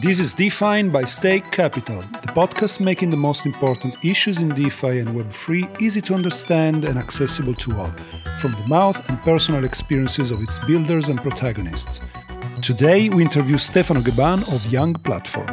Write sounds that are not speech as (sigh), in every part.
This is Defined by Stake Capital, the podcast making the most important issues in DeFi and Web3 easy to understand and accessible to all, from the mouth and personal experiences of its builders and protagonists. Today, we interview Stefano Gheban of Young Platform.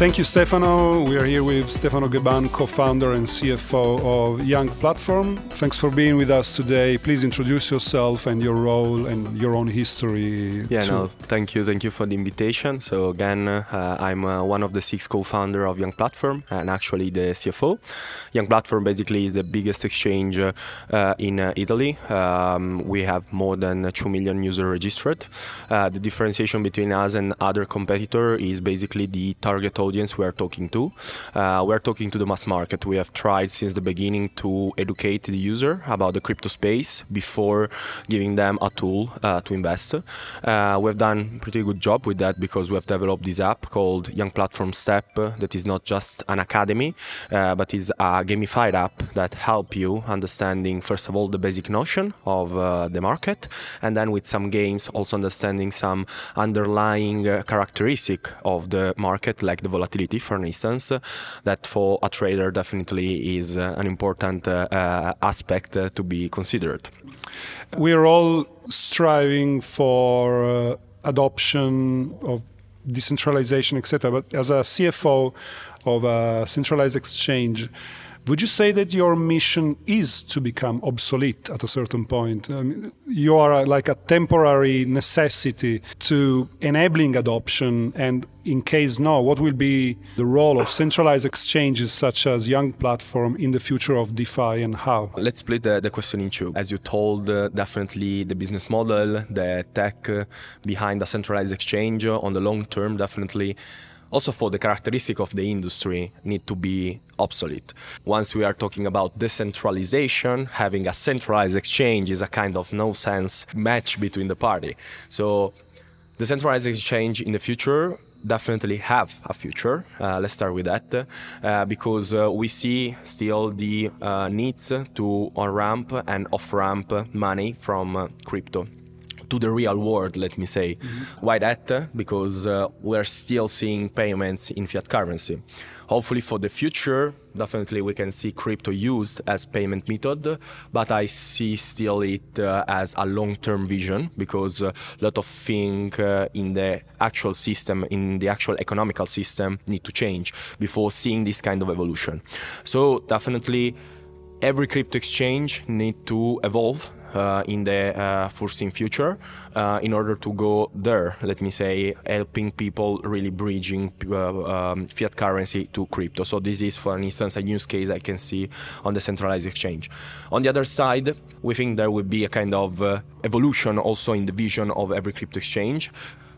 Thank you, Stefano. We are here with Stefano Gheban, co founder and CFO of Young Platform. Thanks for being with us today. Please introduce yourself and your role and your own history. Yeah, too. no, thank you. Thank you for the invitation. So, again, uh, I'm uh, one of the six co founders of Young Platform and actually the CFO. Young Platform basically is the biggest exchange uh, in uh, Italy. Um, we have more than 2 million users registered. Uh, the differentiation between us and other competitors is basically the target audience audience we are talking to. Uh, we are talking to the mass market. We have tried since the beginning to educate the user about the crypto space before giving them a tool uh, to invest. Uh, we have done a pretty good job with that because we have developed this app called Young Platform Step that is not just an academy, uh, but is a gamified app that help you understanding first of all the basic notion of uh, the market, and then with some games also understanding some underlying uh, characteristic of the market like the volatility, for instance, that for a trader definitely is uh, an important uh, uh, aspect to be considered. We're all striving for adoption of decentralization, etc. But as a CFO of a centralized exchange, would you say that your mission is to become obsolete at a certain point? I mean, you are like a temporary necessity to enabling adoption, and in case no, what will be the role of centralized exchanges such as Young Platform in the future of DeFi and how? Let's split the, the question in two. As you told, uh, definitely the business model, the tech uh, behind a centralized exchange uh, on the long term, definitely also for the characteristic of the industry need to be obsolete. Once we are talking about decentralization, having a centralized exchange is a kind of no sense match between the party. So the centralized exchange in the future definitely have a future. Uh, let's start with that uh, because uh, we see still the uh, needs to on ramp and off ramp money from uh, crypto to the real world, let me say. Mm-hmm. Why that? Because uh, we're still seeing payments in fiat currency. Hopefully, for the future, definitely we can see crypto used as payment method, but I see still it uh, as a long-term vision because a uh, lot of things uh, in the actual system, in the actual economical system, need to change before seeing this kind of evolution. So definitely every crypto exchange need to evolve in the uh, foreseen future uh, in order to go there, let me say, helping people really bridging um, fiat currency to crypto. So this is, for instance, a use case I can see on the centralized exchange. On the other side, we think there will be a kind of evolution also in the vision of every crypto exchange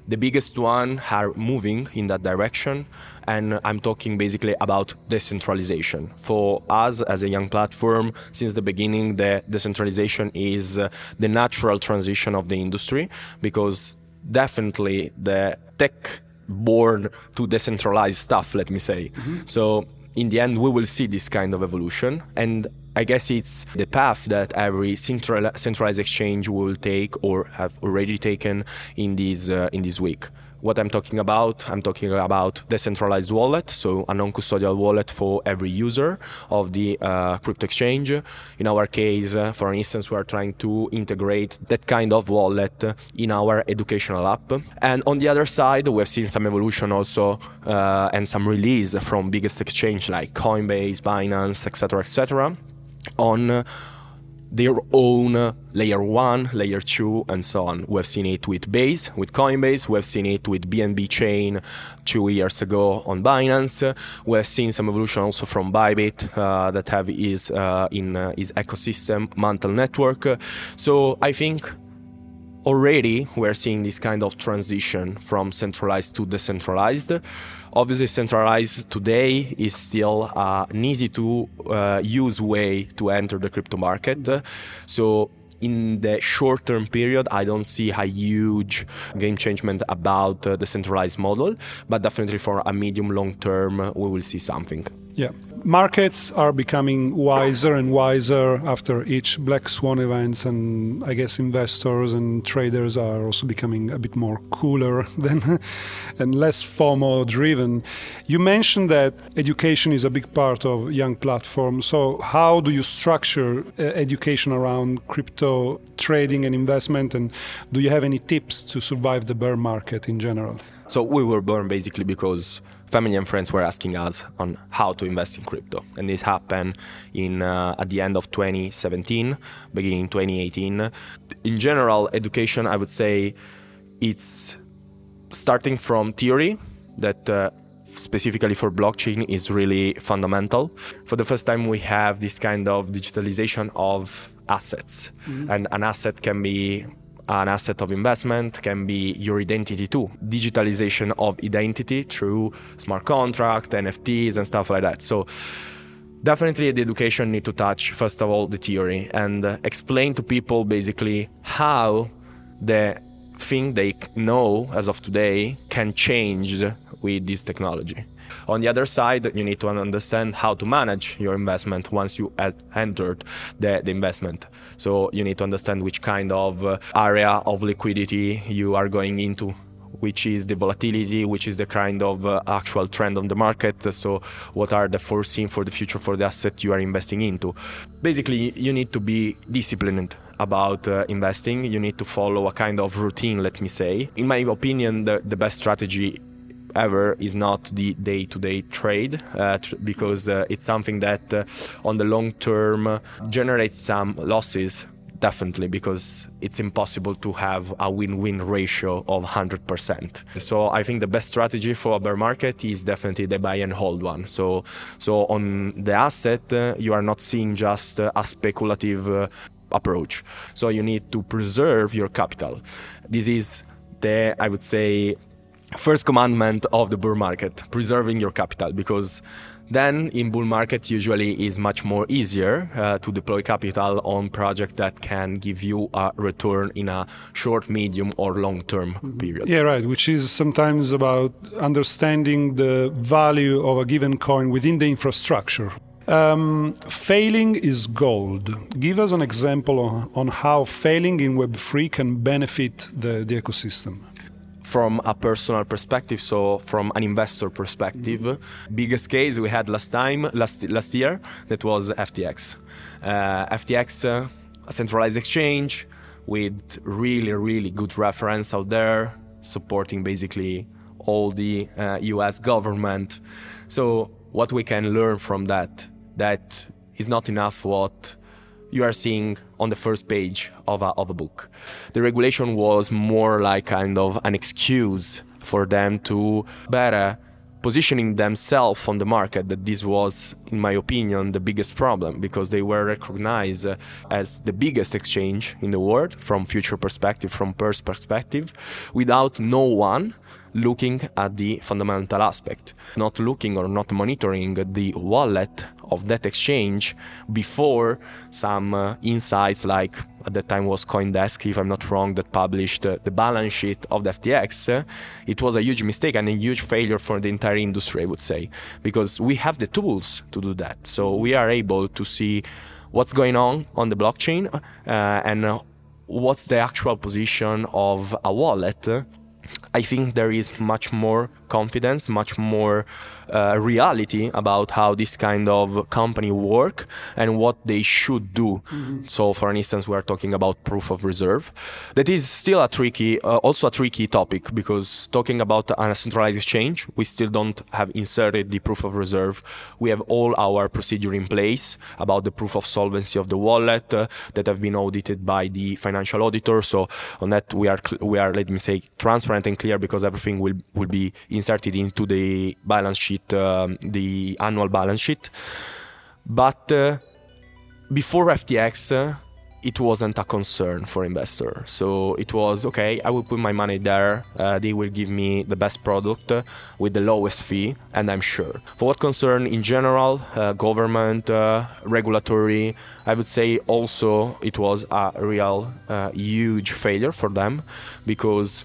the biggest one are moving in that direction and i'm talking basically about decentralization for us as a young platform since the beginning the decentralization is uh, the natural transition of the industry because definitely the tech born to decentralize stuff let me say mm-hmm. so in the end we will see this kind of evolution and I guess it's the path that every central, centralized exchange will take or have already taken in this uh, in this week. What I'm talking about, I'm talking about decentralized wallet, so a non-custodial wallet for every user of the uh, crypto exchange. In our case, uh, for instance, we are trying to integrate that kind of wallet in our educational app. And on the other side, we have seen some evolution also uh, and some release from biggest exchange like Coinbase, Binance, etc., etc on their own layer one, layer two, and so on. We have seen it with Base, with Coinbase. We have seen it with BNB Chain two years ago on Binance. We have seen some evolution also from Bybit uh, that have is uh, in uh, his ecosystem, Mantle Network. So I think already we're seeing this kind of transition from centralized to decentralized. Obviously, centralized today is still uh, an easy to uh, use way to enter the crypto market. So in the short term period, I don't see a huge game changement about uh, the centralized model, but definitely for a medium long term, we will see something. Yeah. Markets are becoming wiser and wiser after each black swan events and I guess investors and traders are also becoming a bit more cooler (laughs) than and less FOMO driven. You mentioned that education is a big part of young platforms. So how do you structure uh, education around crypto trading and investment and do you have any tips to survive the bear market in general? So we were born basically because family and friends were asking us on how to invest in crypto, and this happened in uh, at the end of 2017, beginning 2018. In general, education, I would say, it's starting from theory that. Uh, specifically for blockchain is really fundamental. For the first time, we have this kind of digitalization of assets, mm-hmm. and an asset can be an asset of investment can be your identity too. Digitalization of identity through smart contract nfts and stuff like that. So definitely the education need to touch first of all the theory and explain to people basically how the thing they know as of today can change with this technology on the other side, you need to understand how to manage your investment once you have entered the, the investment. So you need to understand which kind of uh, area of liquidity you are going into which is the volatility, which is the kind of uh, actual trend on the market. So, what are the foreseen for the future for the asset you are investing into? Basically, you need to be disciplined about uh, investing. You need to follow a kind of routine, let me say. In my opinion, the, the best strategy ever is not the day-to-day trade uh, tr- because uh, it's something that uh, on the long term generates some losses definitely because it's impossible to have a win-win ratio of 100% so i think the best strategy for a bear market is definitely the buy and hold one. So so on the asset uh, you are not seeing just uh, a speculative uh, approach. So you need to preserve your capital. This is the i would say first commandment of the bull market preserving your capital because then in bull market usually is much more easier uh, to deploy capital on project that can give you a return in a short medium or long term mm-hmm. period yeah right which is sometimes about understanding the value of a given coin within the infrastructure um, failing is gold. Give us an example on, on how failing in Web3 can benefit the, the ecosystem from a personal perspective, so from an investor perspective. Biggest case we had last time, last last year, that was FTX. Uh, FTX, uh, a centralized exchange with really really good reference out there, supporting basically all the uh, U.S. government. So what we can learn from that, that is not enough what you are seeing on the first page of a, of a book. The regulation was more like kind of an excuse for them to better positioning themselves on the market that this was in my opinion the biggest problem because they were recognized as the biggest exchange in the world from future perspective from purse perspective without no one looking at the fundamental aspect not looking or not monitoring the wallet of that exchange before some uh, insights like at that time was Coindesk, if I'm not wrong, that published uh, the balance sheet of the FTX. Uh, it was a huge mistake and a huge failure for the entire industry, I would say, because we have the tools to do that. So we are able to see what's going on on the blockchain uh, and uh, what's the actual position of a wallet. I think there is much more confidence, much more uh, reality about how this kind of company work and what they should do. Mm-hmm. So, for instance, we are talking about proof of reserve. That is still a tricky, uh, also a tricky topic because talking about a centralized exchange, we still don't have inserted the proof of reserve. We have all our procedure in place about the proof of solvency of the wallet uh, that have been audited by the financial auditor. So on that, we are cl- we are let me say transparent and clear because everything will will be inserted into the balance sheet sheet, um, the annual balance sheet. But uh, before FTX, uh, it wasn't a concern for investor. So it was okay. I will put my money there. Uh, they will give me the best product uh, with the lowest fee, and I'm sure. For what concern in general, uh, government, uh, regulatory, I would say also it was a real uh, huge failure for them because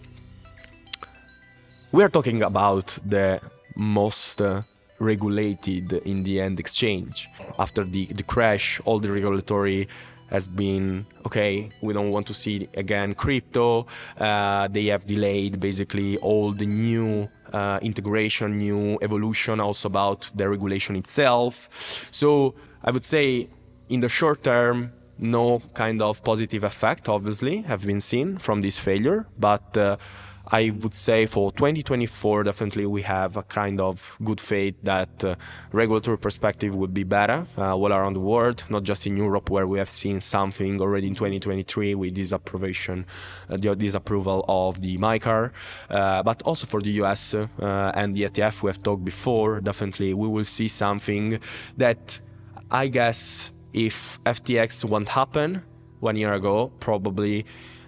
we are talking about the most uh, regulated in the end exchange. After the, the crash, all the regulatory has been okay we don't want to see again crypto uh, they have delayed basically all the new uh, integration new evolution also about the regulation itself so i would say in the short term no kind of positive effect obviously have been seen from this failure but uh, I would say for 2024, definitely we have a kind of good faith that uh, regulatory perspective would be better uh, all around the world, not just in Europe, where we have seen something already in 2023 with disapprobation, uh, the disapproval of the MiCAR, uh, but also for the US uh, and the ETF we have talked before. Definitely, we will see something that I guess if FTX won't happen one year ago, probably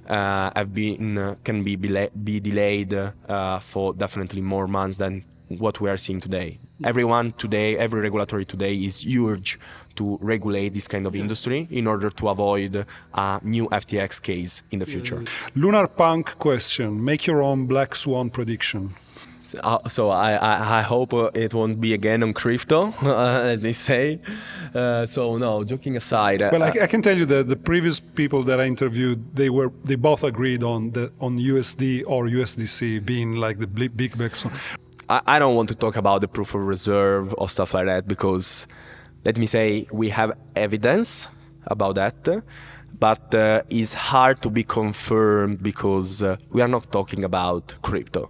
have been uh, can be be delayed uh, for definitely more months than what we are seeing today. Everyone today, every regulatory today is urged to regulate this kind of industry in order to avoid a new FTX case in the future. Lunar Punk question: Make your own black swan prediction. Uh, so I, I, I, hope uh, it won't be again on crypto, (laughs) uh, let me say. Uh, so no, joking aside. well, I, I, can tell you that the previous people that I interviewed, they were they both agreed on the on USD or USDC being like the big bets. I, I don't want to talk about the proof of reserve or stuff like that because, let me say, we have evidence about that but uh, it's hard to be confirmed because uh, we are not talking about crypto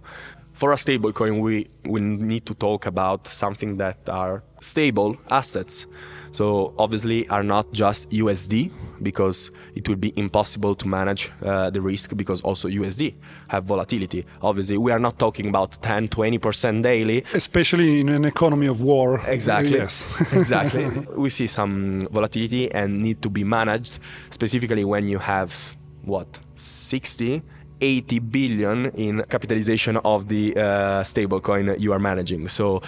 for a stablecoin, we, we need to talk about something that are stable assets. So obviously are not just USD because it will be impossible to manage uh, the risk because also USD have volatility. Obviously, we are not talking about 10, 20% daily. Especially in an economy of war. Exactly. Yes. (laughs) (laughs) exactly. We see some volatility and need to be managed, specifically when you have what 60 80 billion in capitalization of the uh, stablecoin you are managing. So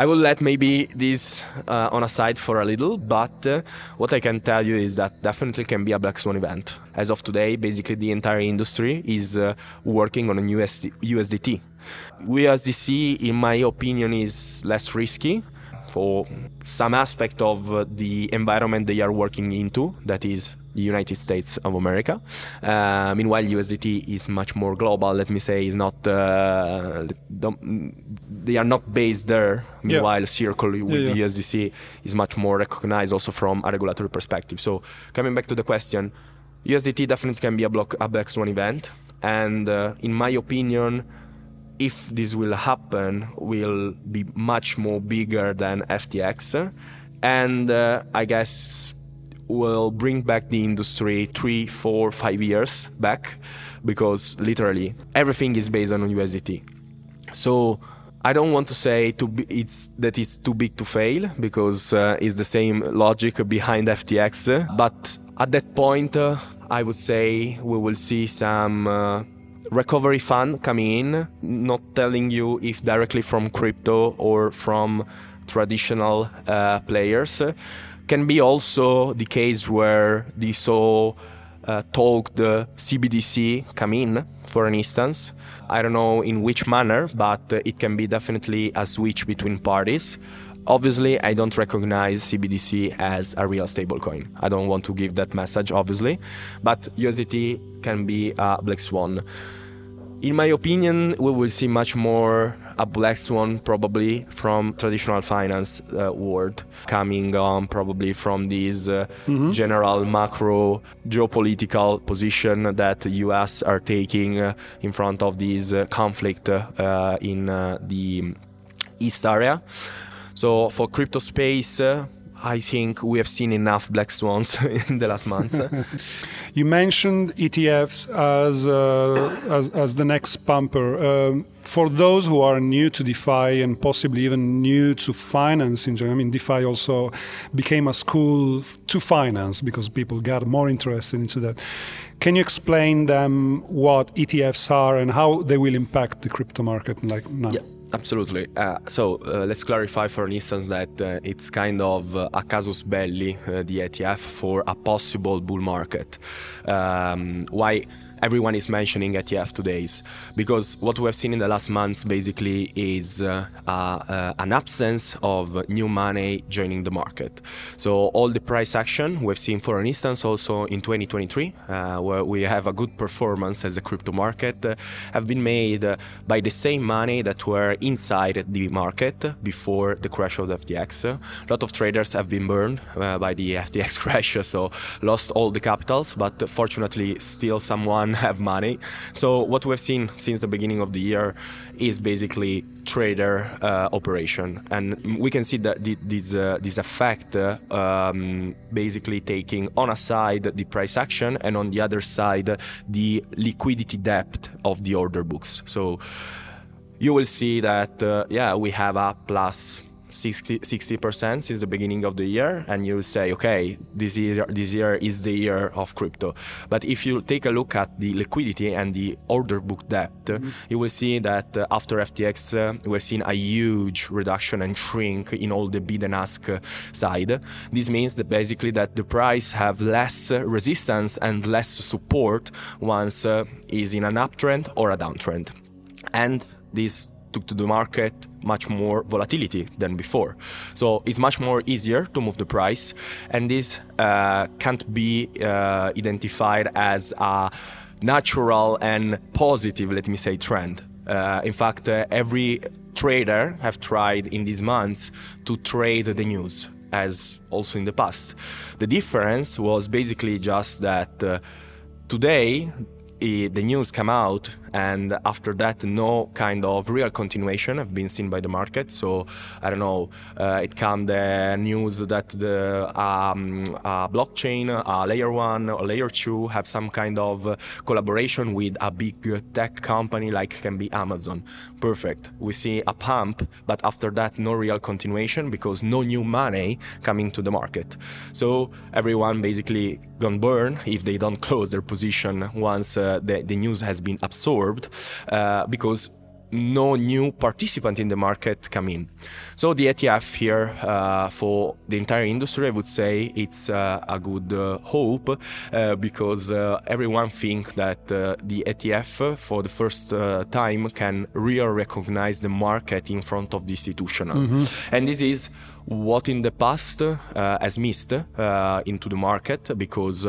I will let maybe this uh, on a side for a little, but uh, what I can tell you is that definitely can be a black swan event. As of today, basically the entire industry is uh, working on a USD- USDT. USDC, in my opinion, is less risky for some aspect of uh, the environment they are working into, that is United States of America. Uh, meanwhile, USDT is much more global. Let me say, is not uh, they are not based there. Meanwhile, yeah. Circle with yeah, yeah. the USDC is much more recognized also from a regulatory perspective. So, coming back to the question, USDT definitely can be a block a black swan event, and uh, in my opinion. If this will happen, will be much more bigger than FTX, and uh, I guess will bring back the industry three, four, five years back because literally everything is based on USDT. So I don't want to say to be, it's that it's too big to fail because uh, it's the same logic behind FTX. But at that point, uh, I would say we will see some. Uh, recovery fund coming in, not telling you if directly from crypto or from traditional uh, players, can be also the case where the so uh, talked CBDC come in, for an instance. I don't know in which manner, but uh, it can be definitely a switch between parties. Obviously, I don't recognize CBDC as a real stablecoin. I don't want to give that message, obviously, but USDT can be a black swan. In my opinion, we will see much more a black swan probably from traditional finance uh, world coming on probably from this uh, mm-hmm. general macro geopolitical position that US are taking uh, in front of this uh, conflict uh, in uh, the east area so for crypto space I think we have seen enough black swans (laughs) in the last months. (laughs) you mentioned ETFs as, uh, as, as the next pumper. Um, for those who are new to DeFi and possibly even new to finance in general, I mean, DeFi also became a school to finance because people got more interested into that. Can you explain them what ETFs are and how they will impact the crypto market like now? Yeah. Absolutely. Uh, so uh, let's clarify for an instance that uh, it's kind of uh, a casus belli, uh, the ETF, for a possible bull market. Um, why? Everyone is mentioning ETF today because what we have seen in the last months basically is uh, uh, uh, an absence of new money joining the market. So all the price action we've seen, for instance, also in 2023, uh, where we have a good performance as a crypto market, uh, have been made uh, by the same money that were inside the market before the crash of the FTX. A lot of traders have been burned by the FTX (laughs) crash, so lost all the capitals, but fortunately still someone (laughs) have money. So what we've seen since the beginning of the year is basically trader uh, operation, and we can see that this uh, this effect uh, um, basically taking on a side the price action and on the other side the liquidity depth of the order books. So you will see that uh, yeah we have a plus 60 percent since the beginning of the year, and you say, okay, this year this year is the year of crypto. But if you take a look at the liquidity and the order book depth, mm-hmm. you will see that uh, after FTX, uh, we've seen a huge reduction and shrink in all the bid and ask uh, side. This means that basically that the price have less resistance and less support once uh, is in an uptrend or a downtrend, and this took to the market much more volatility than before. So it's much more easier to move the price, and this uh, can't be uh, identified as a natural and positive, let me say, trend. Uh, in fact, uh, every trader have tried in these months to trade the news, as also in the past. The difference was basically just that uh, the news come out and after that no kind of real continuation have been seen by the market. So i don't know uh, it come the news that the um, blockchain a layer one or layer two have some kind of collaboration with a big tech company like can be amazon. Perfect. We see a pump but after that no real continuation because no new money coming to the market. So everyone basically gonna burn if they don't (laughs) close their position once uh, the, the news has been absorbed uh, because no new participant in the market come in. So the ETF here uh, for the entire industry, I would say it's uh, a good uh, hope uh, because uh, everyone thinks that uh, the ETF for the first time can really recognize the market in front of the institutional, mm-hmm. and this is what in the past has missed into the market because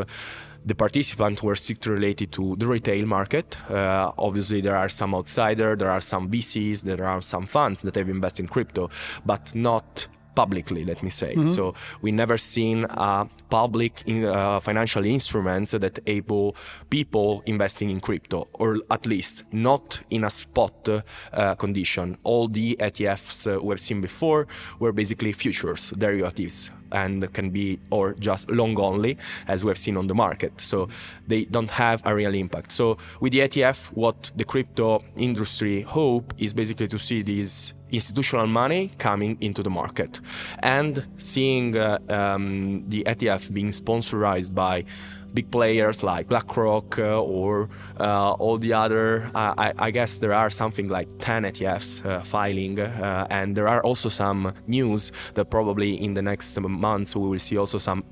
the participants were strictly related to the retail market. Uh, obviously, there are some outsiders, there are some VCs, there are some funds that have invested in crypto, but not publicly let me say mm-hmm. so we never seen a public in, uh, financial instrument that able people investing in crypto or at least not in a spot uh, condition all the etfs uh, we've seen before were basically futures derivatives and can be or just long only as we have seen on the market. So they don't have a real impact. So with the etf what the crypto industry hope is basically to see these institutional money coming into the market. And seeing uh, um, the etf being sponsored by big players like BlackRock uh, or uh, all the other. Uh, I, I, guess there are something like 10 ETFs filing, and there are also some news that probably in the next months we will see also some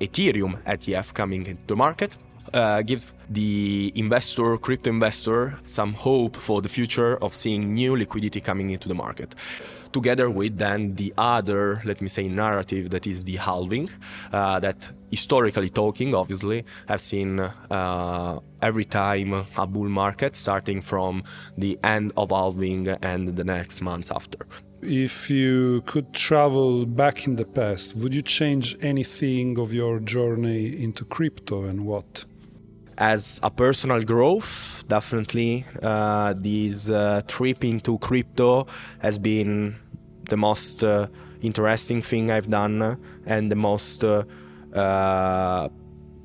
Ethereum ETF coming into the market. Uh, gives the investor, crypto investor, some hope for the future of seeing new liquidity coming into the market together with then the other, let me say, narrative that is the halving, uh, that historically talking, obviously, have seen uh, every time a bull market starting from the end of halving and the next months after. If you could travel back in the past, would you change anything of your journey into crypto and what? as a personal growth, definitely uh, this uh, trip into crypto has been the most uh, interesting thing I've done and the most uh, uh,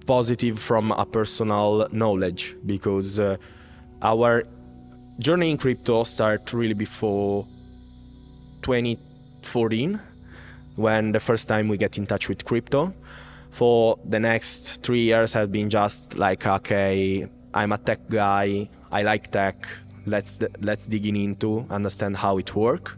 positive from a personal knowledge because uh, our journey in crypto started really before 2014 when the first time we get in touch with crypto. For the next three years have been just like okay i'm a tech guy i like tech let's let's dig in into understand how it works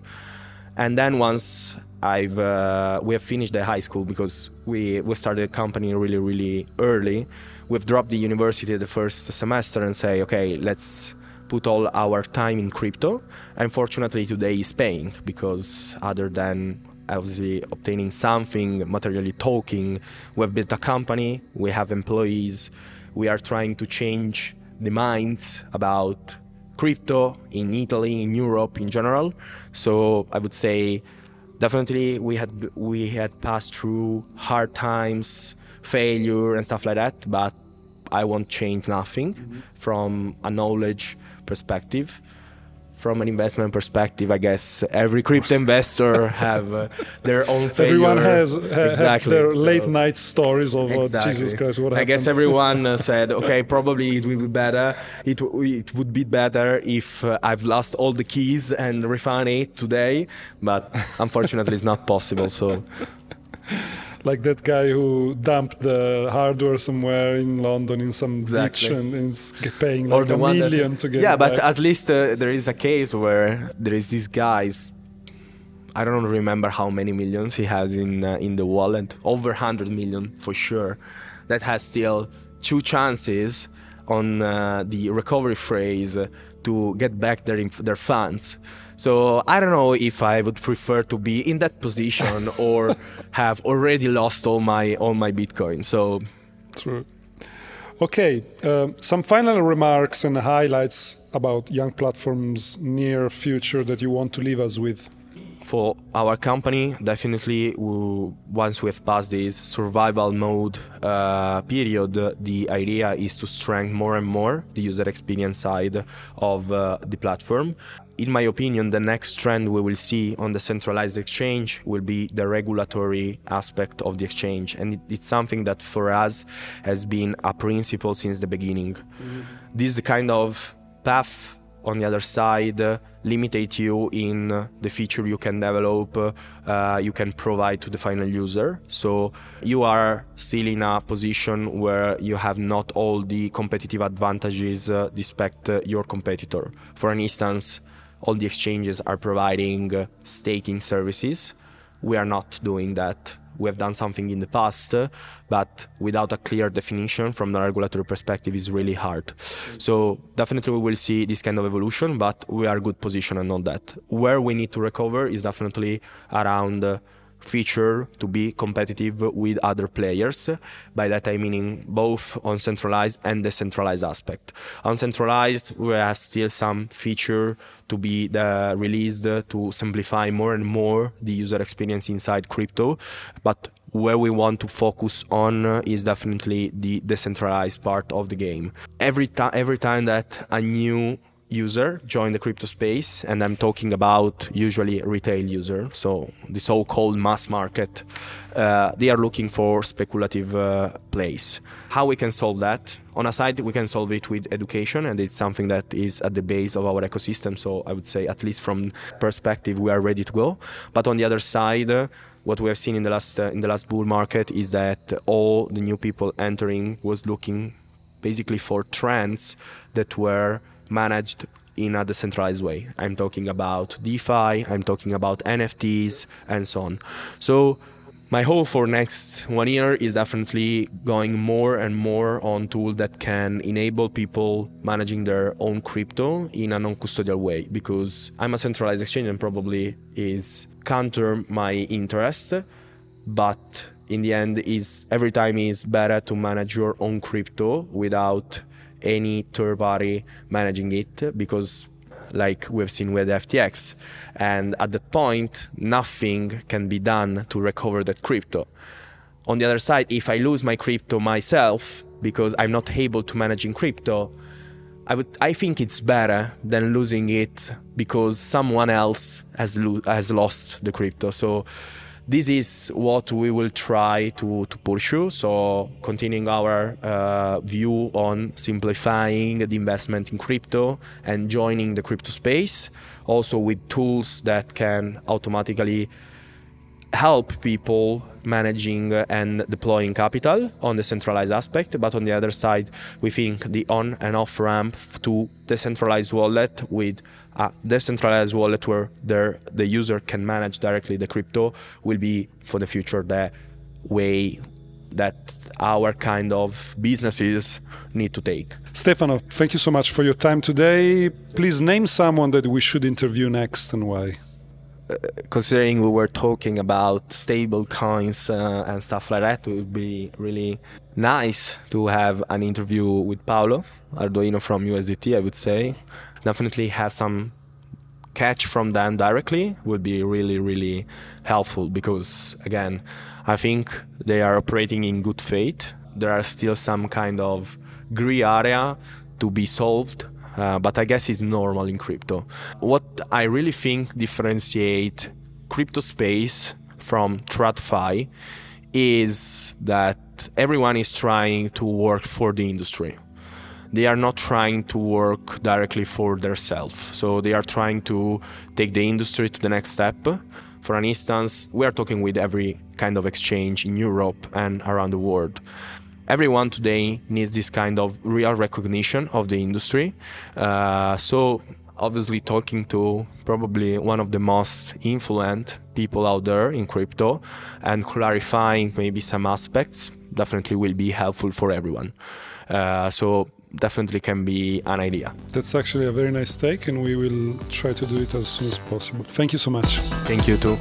and then once I've uh, we have finished the high school because we we started a company really really early. we've dropped the university the first semester and say, okay, let's put all our time in crypto. Unfortunately, today is paying because other than obviously obtaining something, materially talking, we've built a company, we have employees, we are trying to change the minds about crypto in Italy, in Europe in general. So I would say definitely we had we had passed through hard times, failure and stuff like that, but I won't change nothing mm-hmm. from a knowledge perspective from an investment perspective, I guess every crypto investor (laughs) have uh, their own (laughs) failure. Everyone has exactly their so late night stories of exactly. oh, Jesus Christ, what I happened? guess everyone uh, (laughs) said, okay, probably it will be better. It, it would be better if uh, I've lost all the keys and refine it today, but unfortunately, it's not possible. So like that guy who dumped the hardware somewhere in London in some exactly. ditch and is paying like a million that, to get it. yeah but back. at least uh, there is a case where there is this guy's I don't remember how many millions he has in uh, in the wallet over 100 million for sure that has still two chances on uh, the recovery phrase to get back their their funds so I don't know if I would prefer to be in that position (laughs) or have already lost all my all my Bitcoin. So true. Okay, um, some final remarks and highlights about Young Platform's near future that you want to leave us with. For our company, definitely, once we've passed this survival mode uh, period, the idea is to strengthen more and more the user experience side of uh, the platform in my opinion, the next trend we will see on the centralized exchange will be the regulatory aspect of the exchange. And it's something that for us has been a principle since the beginning. Mm-hmm. This is the kind of path on the other side uh, limitate you in the feature you can develop, uh, you can provide to the final user. So you are still in a position where you have not all the competitive advantages uh, despite uh, your competitor. For an instance, all the exchanges are providing uh, staking services. We are not doing that. We have done something in the past, uh, but without a clear definition from the regulatory perspective is really hard. So definitely we will see this kind of evolution, but we are good positioned on that. Where we need to recover is definitely around uh, feature to be competitive with other players. By that I meaning both on centralized and decentralized aspect. On centralized, we have still some feature to be uh, released to simplify more and more the user experience inside crypto, but where we want to focus on is definitely the decentralized part of the game. Every time, every time that a new user join the crypto space and i'm talking about usually retail user. So the so-called mass market uh, they are looking for speculative uh, place how we can solve that? On a side we can solve it with education and it's something that is at the base of our ecosystem. So i would say at least from perspective we are ready to go. But on the other side uh, what we have seen in the last uh, in the last bull market is that all the new people entering was looking basically for trends that were managed in a decentralized way. I'm talking about DeFi, I'm talking about NFTs, and so on. So my hope for next one year is definitely going more and more on tools that can enable people managing their own crypto in a non-custodial way because I'm a centralized exchange and probably is counter my interest but in the end is every time is better to manage your own crypto without any third party managing it because like we've seen with FTX. And at that point, nothing can be done to recover that crypto. On the other side, if I lose my crypto myself because I'm not able to manage in crypto, I would I think it's better than losing it because someone else has lo- has lost the crypto. So this is what we will try to, to pursue. So, continuing our uh, view on simplifying the investment in crypto and joining the crypto space, also with tools that can automatically help people managing and deploying capital on the centralized aspect but on the other side we think the on and off ramp to decentralized wallet with a decentralized wallet where there, the user can manage directly the crypto will be for the future the way that our kind of businesses need to take. Stefano, thank you so much for your time today. Please name someone that we should interview next and why. Uh, considering we were talking about stable coins uh, and stuff like that, it would be really nice to have an interview with Paolo Ardoino from USDT, I would say. Definitely have some catch from them directly would be really, really helpful because, again, I think they are operating in good faith. There are still some kind of gray area to be solved, uh, but I guess it's normal in crypto. What I really think differentiate crypto space from TradFi is that everyone is trying to work for the industry. They are not trying to work directly for themselves. So they are trying to take the industry to the next step. For an instance, we are talking with every kind of exchange in Europe and around the world. Everyone today needs this kind of real recognition of the industry. Uh, so obviously talking to probably one of the most influent people out there in crypto and clarifying maybe some aspects definitely will be helpful for everyone. Uh, so definitely can be an idea. That's actually a very nice take, and we will try to do it as soon as possible. Thank you so much. Thank you too.